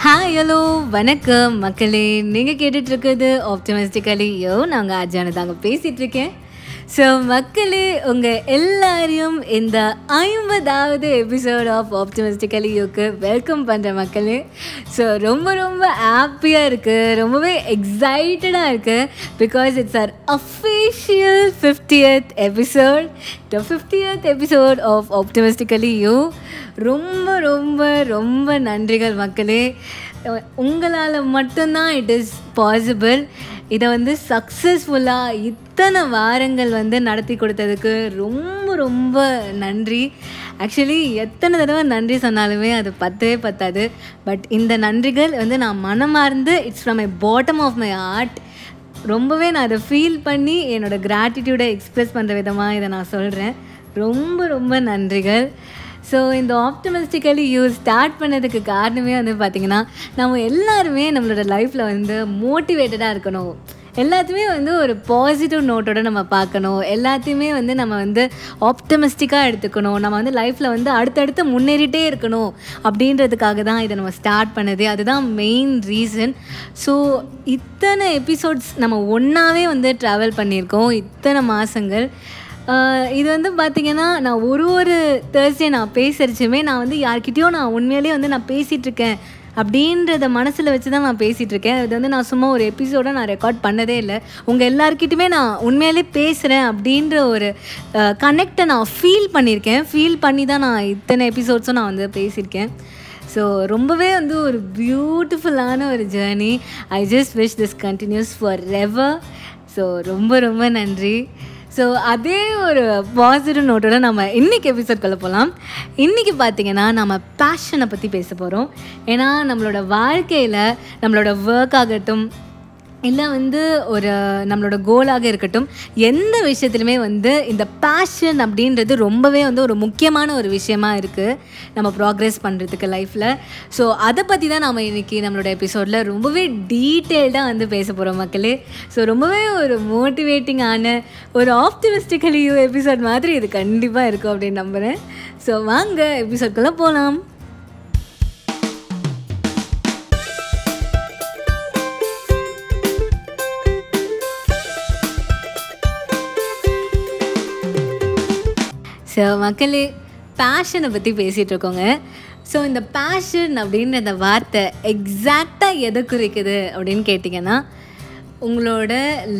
Hi hello வணக்கம் மக்களே. நீங்கள் கேட்டுட்ருக்குது ஆப்டமிஸ்டிக்கலி யோ நாங்கள் அஜான தாங்க பேசிகிட்ருக்கேன் ஸோ மக்களே உங்கள் எல்லாரையும் இந்த ஐம்பதாவது எபிசோட் ஆஃப் ஆப்டிமிஸ்டிக்கலியோக்கு வெல்கம் பண்ணுற மக்களே. ஸோ ரொம்ப ரொம்ப ஹாப்பியாக இருக்குது ரொம்பவே எக்ஸைட்டடாக இருக்குது because it's our official fiftieth episode the fiftieth episode of optimistically you ரொம்ப ரொம்ப ரொம்ப நன்றிகள் மக்களே. உங்களால் மட்டும்தான் இட் இஸ் பாசிபிள் இதை வந்து சக்ஸஸ்ஃபுல்லாக இத்தனை வாரங்கள் வந்து நடத்தி கொடுத்ததுக்கு ரொம்ப ரொம்ப நன்றி. ஆக்சுவலி எத்தனை தடவை நன்றி சொன்னாலுமே அது பத்தவே பத்தாது. பட் இந்த நன்றிகள் வந்து நான் மனமார்ந்து it's from my bottom of my heart ரொம்பவே நான் அதை ஃபீல் பண்ணி என்னோடய கிராட்டிடியூடை எக்ஸ்ப்ரெஸ் பண்ணுற விதமாக இதை நான் சொல்கிறேன் ரொம்ப ரொம்ப நன்றிகள். ஸோ இந்த ஆப்டமிஸ்டிக்கலி யூ ஸ்டார்ட் பண்ணதுக்கு காரணமே வந்து பார்த்திங்கன்னா நம்ம எல்லாருமே நம்மளோட லைஃப்பில் வந்து மோட்டிவேட்டடாக இருக்கணும். எல்லாத்தையுமே வந்து ஒரு பாசிட்டிவ் நோட்டோட நம்ம பார்க்கணும். எல்லாத்தையுமே வந்து நம்ம வந்து ஆப்டமிஸ்டிக்காக எடுத்துக்கணும். நம்ம வந்து லைஃப்பில் வந்து அடுத்தடுத்து முன்னேறிட்டே இருக்கணும் அப்படின்றதுக்காக தான் இதை நம்ம ஸ்டார்ட் பண்ணது. அதுதான் மெயின் ரீசன் ஸோ இத்தனை எபிசோட்ஸ் நம்ம ஒன்றாவே வந்து ட்ராவல் பண்ணியிருக்கோம். இத்தனை மாதங்கள் இது வந்து பார்த்திங்கன்னா நான் ஒரு ஒரு தேர்ஸ்டே நான் பேசுறச்சுமே நான் வந்து யார்கிட்டயும் நான் உண்மையிலேயே வந்து நான் பேசிகிட்ருக்கேன் அப்படின்றத மனசில் வச்சு தான் நான் பேசிகிட்டு இருக்கேன் இது வந்து நான் சும்மா ஒரு எபிசோடை நான் ரெக்கார்ட் பண்ணதே இல்லை. உங்கள் எல்லாருக்கிட்டுமே நான் உண்மையிலே பேசுகிறேன் அப்படின்ற ஒரு கனெக்டை நான் ஃபீல் பண்ணியிருக்கேன். ஃபீல் பண்ணி தான் நான் இத்தனை எபிசோட்ஸும் நான் வந்து பேசியிருக்கேன். ஸோ ரொம்பவே வந்து ஒரு பியூட்டிஃபுல்லான ஒரு journey I just wish this continues forever so ரொம்ப ரொம்ப நன்றி. ஸோ அதே ஒரு பாசிட்டிவ் நோட்டோட நம்ம இன்றைக்கி எபிசோட்குள்ளே போகலாம் இன்றைக்கி பார்த்திங்கன்னா நம்ம பேஷனை பற்றி பேச போகிறோம் ஏன்னா நம்மளோட வாழ்க்கையில் நம்மளோட ஒர்க் ஆகட்டும் இல்லை வந்து ஒரு நம்மளோட கோலாக இருக்கட்டும் எந்த விஷயத்துலையுமே வந்து இந்த பேஷன் அப்படின்றது ரொம்பவே வந்து ஒரு முக்கியமான ஒரு விஷயமா இருக்குது நம்ம ப்ராக்ரெஸ் பண்ணுறதுக்கு லைஃப்பில் ஸோ அதை பற்றி தான் நம்ம இன்றைக்கி நம்மளோட எபிசோடில் ரொம்பவே டீட்டெயில்டாக வந்து பேச போகிறோம் மக்களே. ஸோ ரொம்பவே ஒரு மோட்டிவேட்டிங்கான ஒரு ஆப்டிமிஸ்டிக்கலி எபிசோட் மாதிரி இது கண்டிப்பாக இருக்கும் அப்படின்னு நம்புகிறேன் ஸோ வாங்க எபிசோட்குள்ளே போகலாம் மக்களே பேஷனை பற்றி பேசிகிட்டு இருக்கோங்க. ஸோ இந்த பேஷன் அப்படின்ற இந்த வார்த்தை எக்ஸாக்டாக எதை குறிக்குது அப்படின்னு கேட்டிங்கன்னா உங்களோட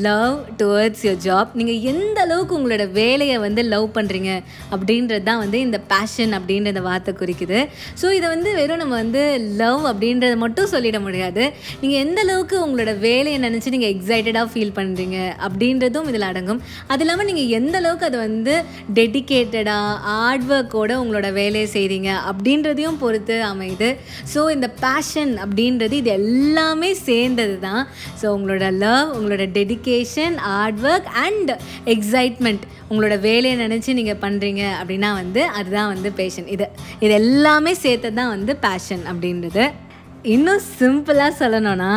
லவ் டுவர்ட்ஸ் யோர் ஜாப் நீங்கள் எந்த அளவுக்கு உங்களோட வேலையை வந்து லவ் பண்ணுறீங்க அப்படின்றது தான் வந்து இந்த பேஷன் அப்படின்ற இந்த வார்த்தை குறிக்குது. ஸோ இதை வந்து வெறும் நம்ம வந்து லவ் அப்படின்றத மட்டும் சொல்லிட முடியாது. நீங்கள் எந்த அளவுக்கு உங்களோட வேலையை நினச்சி நீங்கள் எக்ஸைட்டடாக ஃபீல் பண்ணுறீங்க அப்படின்றதும் இதில் அடங்கும். அது இல்லாமல் நீங்கள் எந்த அளவுக்கு அதை வந்து டெடிக்கேட்டடாக ஹார்ட் ஒர்க்கோடு உங்களோட வேலையை செய்கிறீங்க அப்படின்றதையும் பொறுத்து அமையுது. ஸோ இந்த பேஷன் அப்படின்றது இது எல்லாமே சேர்ந்தது தான். ஸோ உங்களோட லவ் லவ் உங்களோட dedication hard work and excitement உங்களோட வேலையை நினச்சி நீங்கள் பண்ணுறீங்க அப்படின்னா வந்து அதுதான் வந்து பேஷன் இது இது எல்லாமே சேர்த்து தான் வந்து பேஷன் அப்படின்றது. இன்னும் சிம்பிளாக சொல்லணும்னா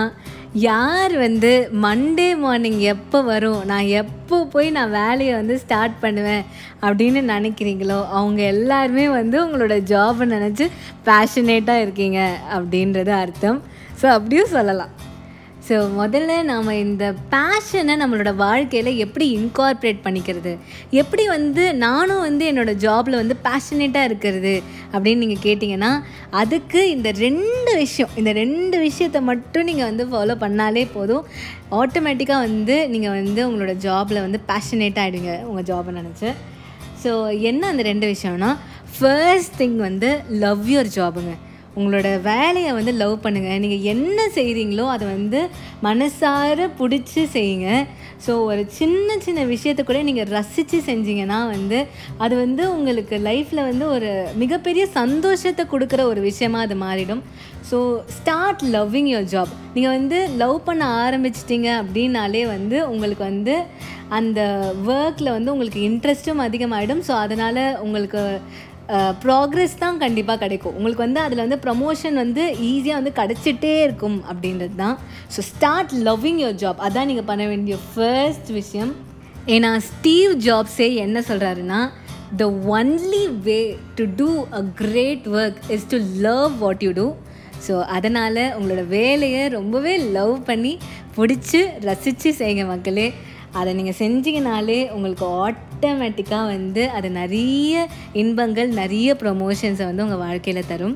யார் வந்து மண்டே மார்னிங் எப்போ வரும் நான் எப்போ போய் நான் வேலையை வந்து ஸ்டார்ட் பண்ணுவேன் அப்படின்னு நினைக்கிறீங்களோ அவங்க எல்லாருமே வந்து உங்களோட ஜாபை நினச்சி பேஷனேட்டாக இருக்கீங்க அப்படின்றது அர்த்தம். ஸோ அப்படியும் சொல்லலாம். ஸோ முதல்ல நாம் இந்த பேஷனை நம்மளோட வாழ்க்கையில் எப்படி இன்கார்ப்ரேட் பண்ணிக்கிறது? எப்படி வந்து நானும் வந்து என்னோடய ஜாபில் வந்து பேஷனேட்டாக இருக்கிறது அப்படின்னு நீங்கள் கேட்டிங்கன்னா அதுக்கு இந்த ரெண்டு விஷயம் இந்த ரெண்டு விஷயத்தை மட்டும் நீங்கள் வந்து ஃபாலோ பண்ணாலே போதும். ஆட்டோமேட்டிக்காக வந்து நீங்கள் வந்து உங்களோட ஜாபில் வந்து பேஷனேட்டாக ஆகிடுங்க உங்கள் ஜாபை நினச்சி. ஸோ என்ன அந்த ரெண்டு விஷயம்னா ஃபர்ஸ்ட் திங் வந்து லவ் யுவர் ஜாபுங்க உங்களோட வேலையை வந்து லவ் பண்ணுங்கள் நீங்கள் என்ன செய்கிறீங்களோ அதை வந்து மனசார பிடிச்சி செய்யுங்க. ஸோ ஒரு சின்ன சின்ன விஷயத்தை கூட நீங்கள் ரசித்து செஞ்சீங்கன்னா வந்து அது வந்து உங்களுக்கு லைஃப்பில் வந்து ஒரு மிகப்பெரிய சந்தோஷத்தை கொடுக்குற ஒரு விஷயமா அது மாறிடும். So start loving your job நீங்கள் வந்து லவ் பண்ண ஆரம்பிச்சிட்டிங்க அப்படின்னாலே வந்து உங்களுக்கு வந்து அந்த ஒர்க்கில் வந்து உங்களுக்கு இன்ட்ரெஸ்ட்டும் அதிகமாகிடும் ஸோ அதனால் உங்களுக்கு ப்ராக்ரெஸ் தான் கண்டிப்பாக கிடைக்கும். உங்களுக்கு வந்து அதில் வந்து ப்ரமோஷன் வந்து ஈஸியாக வந்து கிடச்சிட்டே இருக்கும் அப்படின்றது தான். So start loving your job அதான் நீங்கள் பண்ண வேண்டிய ஃபர்ஸ்ட் விஷயம். ஏன்னா ஸ்டீவ் ஜாப்ஸே என்ன சொல்கிறாருன்னா the only way to do a great work is to love what you do so அதனால் உங்களோட வேலையை ரொம்பவே லவ் பண்ணி பிடிச்சி ரசித்து செய்யுங்க மக்களே. அதை நீங்கள் செஞ்சீங்கனாலே உங்களுக்கு ஆட் ஆட்டோமேட்டிக்காக வந்து அது நிறைய இன்பங்கள் நிறைய ப்ரொமோஷன்ஸை வந்து உங்கள் வாழ்க்கையில் தரும்.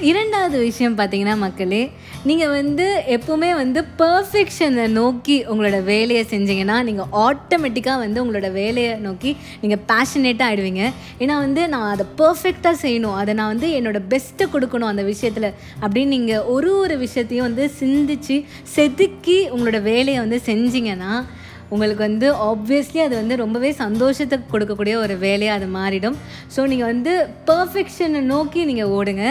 இரண்டாவது விஷயம் பார்த்தீங்கன்னா மக்களே நீங்கள் வந்து எப்போவுமே வந்து பர்ஃபெக்ஷனை நோக்கி உங்களோட வேலையை செஞ்சீங்கன்னா நீங்கள் ஆட்டோமேட்டிக்காக வந்து உங்களோட வேலையை நோக்கி நீங்கள் பேஷனேட்டாக ஆகிடுவீங்க ஏன்னா வந்து நான் அதை பர்ஃபெக்டாக செய்யணும் அதை நான் வந்து என்னோடய பெஸ்ட்டை கொடுக்கணும் அந்த விஷயத்தில் அப்படின்னு நீங்கள் ஒரு ஒரு விஷயத்தையும் வந்து சிந்திச்சு செதுக்கி உங்களோட வேலையை வந்து செஞ்சீங்கன்னா உங்களுக்கு வந்து ஆப்வியஸ்லி அது வந்து ரொம்பவே சந்தோஷத்தை கொடுக்கக்கூடிய ஒரு வேலையாக அது மாறிடும். ஸோ நீங்கள் வந்து பர்ஃபெக்ஷனை நோக்கி நீங்கள் ஓடுங்க.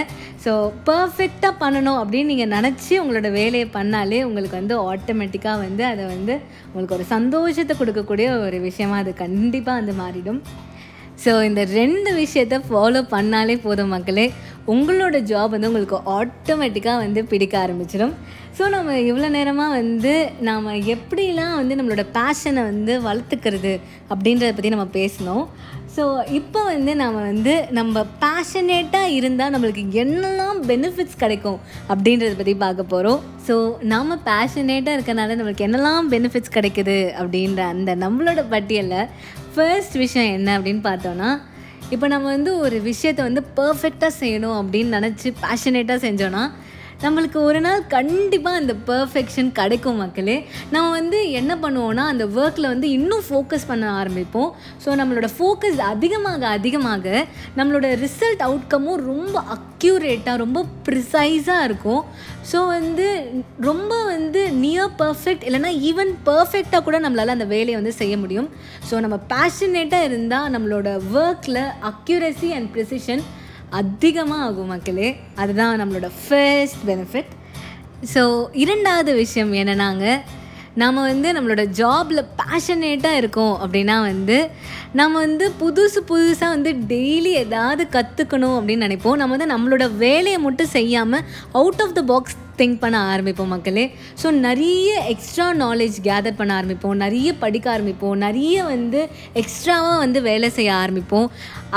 ஸோ பர்ஃபெக்டாக பண்ணணும் அப்படின்னு நீங்கள் நினச்சி உங்களோட வேலையை பண்ணாலே உங்களுக்கு வந்து ஆட்டோமேட்டிக்காக வந்து அதை வந்து உங்களுக்கு ஒரு சந்தோஷத்தை கொடுக்கக்கூடிய ஒரு விஷயமாக அது கண்டிப்பாக வந்து மாறிடும். ஸோ இந்த ரெண்டு விஷயத்த ஃபாலோ பண்ணாலே போதும் மக்களே. உங்களோட ஜாப் வந்து உங்களுக்கு ஆட்டோமேட்டிக்காக வந்து பிடிக்க ஆரம்பிச்சிடும் ஸோ நம்ம இவ்வளோ நேரமாக வந்து நாம் எப்படிலாம் வந்து நம்மளோட பேஷனை வந்து வளர்த்துக்கிறது அப்படின்றத பற்றி நம்ம பேசினோம். ஸோ இப்போ வந்து நம்ம வந்து நம்ம பேஷனேட்டாக இருந்தால் நம்மளுக்கு என்னெல்லாம் பெனிஃபிட்ஸ் கிடைக்கும் அப்படின்றத பற்றி பார்க்க போகிறோம் ஸோ நாம் பேஷனேட்டாக இருக்கனால நம்மளுக்கு என்னெல்லாம் பெனிஃபிட்ஸ் கிடைக்குது அப்படின்ற அந்த நம்மளோட பட்டியலில் ஃபர்ஸ்ட் விஷயம் என்ன அப்படின்னு பார்த்தோன்னா இப்போ நம்ம வந்து ஒரு விஷயத்தை வந்து பர்ஃபெக்டாக செய்யணும் அப்படின்னு நினச்சி பேஷனேட்டாக செஞ்சோன்னா நம்மளுக்கு ஒரு நாள் கண்டிப்பாக அந்த பர்ஃபெக்ஷன் கிடைக்கும் மக்களே. நம்ம வந்து என்ன பண்ணுவோன்னா அந்த ஒர்க்கில் வந்து இன்னும் ஃபோக்கஸ் பண்ண ஆரம்பிப்போம். ஸோ நம்மளோட ஃபோக்கஸ் அதிகமாக அதிகமாக நம்மளோட ரிசல்ட் அவுட்கமும் ரொம்ப அக்யூரேட்டாக ரொம்ப ப்ரிசைஸாக இருக்கும். ஸோ வந்து ரொம்ப வந்து நியர் பர்ஃபெக்ட் இல்லைனா ஈவன் பர்ஃபெக்டாக கூட நம்மளால் அந்த வேலையை வந்து செய்ய முடியும். ஸோ நம்ம பேஷனேட்டாக இருந்தால் நம்மளோட ஒர்க்கில் அக்யூரசி அண்ட் ப்ரிசிஷன் அதிகமாக ஆகும் மக்களே அதுதான் நம்மளோட ஃபர்ஸ்ட் பெனிஃபிட் ஸோ இரண்டாவது விஷயம் என்னன்னாங்க நம்ம வந்து நம்மளோட ஜாபில் பேஷனேட்டாக இருக்கோம் அப்படின்னா வந்து நம்ம வந்து புதுசு புதுசாக வந்து டெய்லி ஏதாவது கற்றுக்கணும் அப்படின்னு நினைப்போம். நம்ம வந்து நம்மளோட வேலையை மட்டும் செய்யாமல் out of the box think பண்ண ஆரம்பிப்போம் மக்களே. ஸோ நிறைய எக்ஸ்ட்ரா நாலேஜ் கேதர் பண்ண ஆரம்பிப்போம். நிறைய படிக்க ஆரம்பிப்போம். நிறைய வந்து எக்ஸ்ட்ராவாக வந்து வேலை செய்ய ஆரம்பிப்போம்.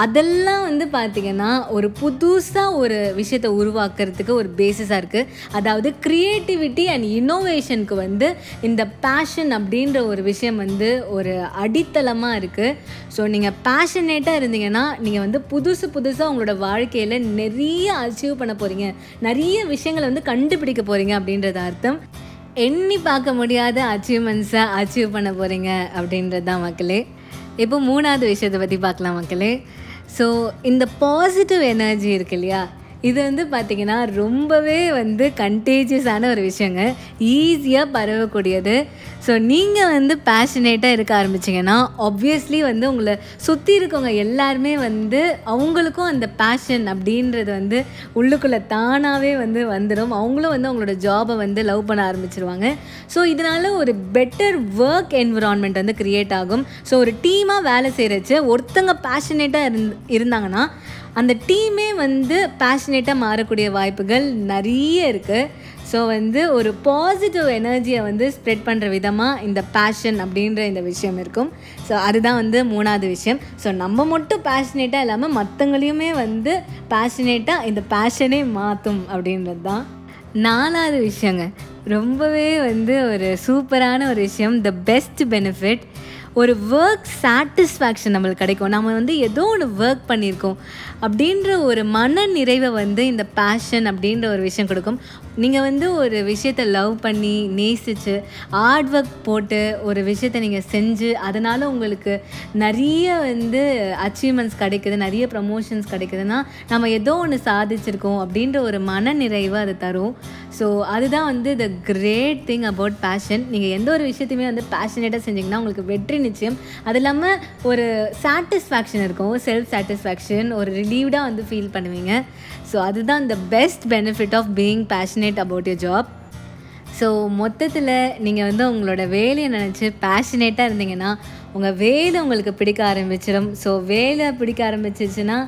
அதெல்லாம் வந்து பார்த்திங்கன்னா ஒரு புதுசாக ஒரு விஷயத்தை உருவாக்குறதுக்கு ஒரு பேசிஸாக இருக்குது அதாவது க்ரியேட்டிவிட்டி அண்ட் இன்னோவேஷனுக்கு வந்து இந்த பேஷன் அப்படின்ற ஒரு விஷயம் வந்து ஒரு அடித்தளமாக இருக்குது ஸோ நீங்கள் பேஷனேட்டாக இருந்தீங்கன்னா நீங்கள் வந்து புதுசு புதுசாக உங்களோட வாழ்க்கையில் நிறைய அச்சீவ் பண்ண போகிறீங்க நிறைய விஷயங்களை வந்து கண்டுபிடிக்க போகிறீங்க அப்படின்றது அர்த்தம். எண்ணி பார்க்க முடியாத அச்சீவ்மெண்ட்ஸை அச்சீவ் பண்ண போகிறீங்க அப்படின்றது தான் மக்களே. இப்போ மூணாவது விஷயத்தை பற்றி பார்க்கலாம் மக்களே. ஸோ இந்த பாசிட்டிவ் எனர்ஜி இருக்கு இல்லையா? இது வந்து பார்த்திங்கன்னா ரொம்பவே வந்து கண்டேஜியஸான ஒரு விஷயங்க. ஈஸியாக பரவக்கூடியது. ஸோ நீங்கள் வந்து பேஷனேட்டாக இருக்க ஆரம்பிச்சிங்கன்னா ஆப்வியஸ்லி வந்து உங்களை சுற்றி இருக்கவங்க எல்லாருமே வந்து அவங்களுக்கும் அந்த பேஷன் அப்படின்றது வந்து உள்ளுக்குள்ளே தானாகவே வந்து வந்துடும் அவங்களும் வந்து அவங்களோட ஜாபை வந்து லவ் பண்ண ஆரம்பிச்சிருவாங்க. ஸோ இதனால் ஒரு பெட்டர் ஒர்க் என்விரான்மெண்ட் வந்து க்ரியேட் ஆகும். ஸோ ஒரு டீமாக வேலை செய்கிறச்சு ஒருத்தங்க பேஷனேட்டாக இருந் இருந்தாங்கன்னா அந்த டீமே வந்து பேஷனேட்டாக மாறக்கூடிய வாய்ப்புகள் நிறைய இருக்குது ஸோ வந்து ஒரு பாசிட்டிவ் எனர்ஜியை வந்து ஸ்ப்ரெட் பண்ணுற விதமாக இந்த பேஷன் அப்படின்ற இந்த விஷயம் இருக்கும். ஸோ அதுதான் வந்து மூணாவது விஷயம். ஸோ நம்ம மட்டும் பேஷனேட்டாக இல்லாமல் மற்றவங்களையுமே வந்து பேஷனேட்டாக இந்த பேஷனே மாற்றும் அப்படின்றது தான் நாலாவது விஷயங்க. ரொம்பவே வந்து ஒரு சூப்பரான ஒரு விஷயம். த பெஸ்ட் பெனிஃபிட் ஒரு ஒர்க் சாட்டிஸ்ஃபேக்ஷன் நம்மளுக்கு கிடைக்கும். நம்ம வந்து ஏதோ ஒன்று ஒர்க் பண்ணியிருக்கோம். அப்படின்ற ஒரு மன நிறைவை வந்து இந்த பேஷன் அப்படின்ற ஒரு விஷயம் கொடுக்கும். நீங்கள் வந்து ஒரு விஷயத்தை லவ் பண்ணி நேசித்து ஹார்ட் ஒர்க் போட்டு ஒரு விஷயத்தை நீங்கள் செஞ்சு அதனால் உங்களுக்கு நிறைய வந்து அச்சீவ்மெண்ட்ஸ் கிடைக்குது நிறைய ப்ரமோஷன்ஸ் கிடைக்குதுன்னா நம்ம ஏதோ ஒன்று சாதிச்சிருக்கோம் அப்படின்ற ஒரு மன நிறைவாக அது தரும். ஸோ அதுதான் வந்து the great thing about passion நீங்கள் எந்த ஒரு விஷயத்தையுமே வந்து பேஷனேட்டாக செஞ்சிங்கன்னா உங்களுக்கு வெற்றி நிச்சயம். அது இல்லாமல் ஒரு சாட்டிஸ்ஃபேக்ஷன் இருக்கும் செல்ஃப் சாட்டிஸ்ஃபேக்ஷன் ஒரு ரிலீவ்டாக வந்து ஃபீல் பண்ணுவீங்க. ஸோ அதுதான் இந்த best benefit of being passionate about your job so மொத்தத்தில் நீங்கள் வந்து உங்களோட வேலையை நினச்சி பேஷனேட்டாக இருந்தீங்கன்னா உங்கள் வேலை உங்களுக்கு பிடிக்க ஆரம்பிச்சிடும் ஸோ வேலை பிடிக்க ஆரம்பிச்சிச்சுன்னா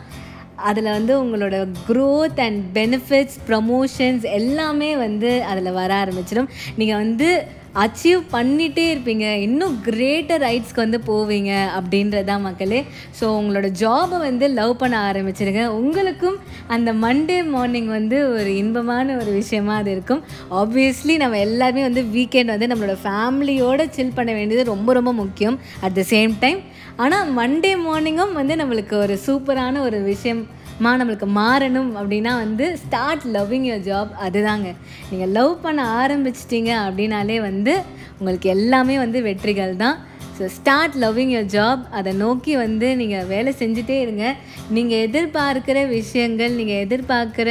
அதில் வந்து உங்களோட க்ரோத் அண்ட் பெனிஃபிட்ஸ் ப்ரமோஷன்ஸ் எல்லாமே வந்து அதில் வர ஆரம்பிச்சிடும் நீங்கள் வந்து அச்சீவ் பண்ணிகிட்டே இருப்பீங்க. இன்னும் கிரேட்டர் ரைட்ஸ்க்கு வந்து போவீங்க அப்படின்றதான் மக்களே. ஸோ உங்களோட ஜாபை வந்து லவ் பண்ண ஆரம்பிச்சிருங்க. உங்களுக்கும் அந்த மண்டே மார்னிங் வந்து ஒரு இன்பமான ஒரு விஷயமா அது இருக்கும். ஆப்வியஸ்லி நம்ம எல்லாருமே வந்து வீக்கெண்ட் வந்து நம்மளோட ஃபேமிலியோடு சில் பண்ண வேண்டியது ரொம்ப ரொம்ப முக்கியம். அட் த சேம் டைம் ஆனால் மண்டே மார்னிங்கும் வந்து நம்மளுக்கு ஒரு சூப்பரான ஒரு விஷயம் மா நம்மளுக்கு மாறணும் அப்படின்னா வந்து ஸ்டார்ட் லவ்விங் யோர் ஜாப் அதுதாங்க. நீங்கள் லவ் பண்ண ஆரம்பிச்சிட்டிங்க அப்படின்னாலே வந்து உங்களுக்கு எல்லாமே வந்து வெற்றிகள் தான். So start loving your job அதை நோக்கி வந்து நீங்கள் வேலை செஞ்சுட்டே இருங்க. நீங்கள் எதிர்பார்க்குற விஷயங்கள் நீங்கள் எதிர்பார்க்குற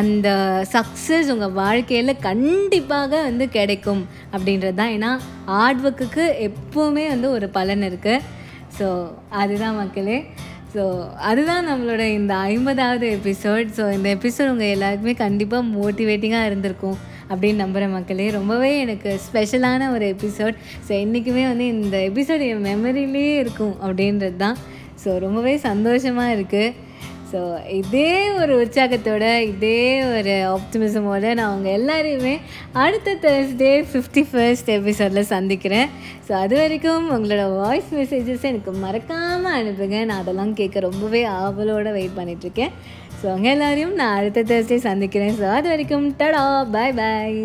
அந்த சக்ஸஸ் உங்கள் வாழ்க்கையில் கண்டிப்பாக வந்து கிடைக்கும் அப்படின்றது தான். ஏன்னா ஹார்ட் ஒர்க்குக்கு எப்போவுமே வந்து ஒரு பலன் இருக்குது ஸோ அதுதான் மக்களே. ஸோ அதுதான் நம்மளோட இந்த ஐம்பதாவது எபிசோட் ஸோ இந்த எபிசோட் உங்கள் எல்லாருக்குமே கண்டிப்பாக மோட்டிவேட்டிங்காக இருந்திருக்கும் அப்படின்னு நம்புகிற மக்களே ரொம்பவே எனக்கு ஸ்பெஷலான ஒரு எபிசோட் ஸோ என்றைக்குமே வந்து இந்த எபிசோட் என் மெமரியிலே இருக்கும் அப்படின்றது தான் ஸோ ரொம்பவே சந்தோஷமாக இருக்குது ஸோ இதே ஒரு உற்சாகத்தோட இதே ஒரு ஆப்டிமிசமோட நான் அவங்க எல்லாரையுமே அடுத்த தேர்ஸ்டே ஃபிஃப்டி ஃபர்ஸ்ட் எபிசோடில் சந்திக்கிறேன். ஸோ அது வரைக்கும் உங்களோட வாய்ஸ் மெசேஜஸ் எனக்கு மறக்காமல் அனுப்புங்க. நான் அதெல்லாம் கேட்க ரொம்பவே ஆவலோடு வெயிட் பண்ணிகிட்ருக்கேன் ஸோ அவங்க எல்லாரையும் நான் அடுத்த தேர்ஸ்டே சந்திக்கிறேன். ஸோ அது வரைக்கும் டடா பாய் பாய்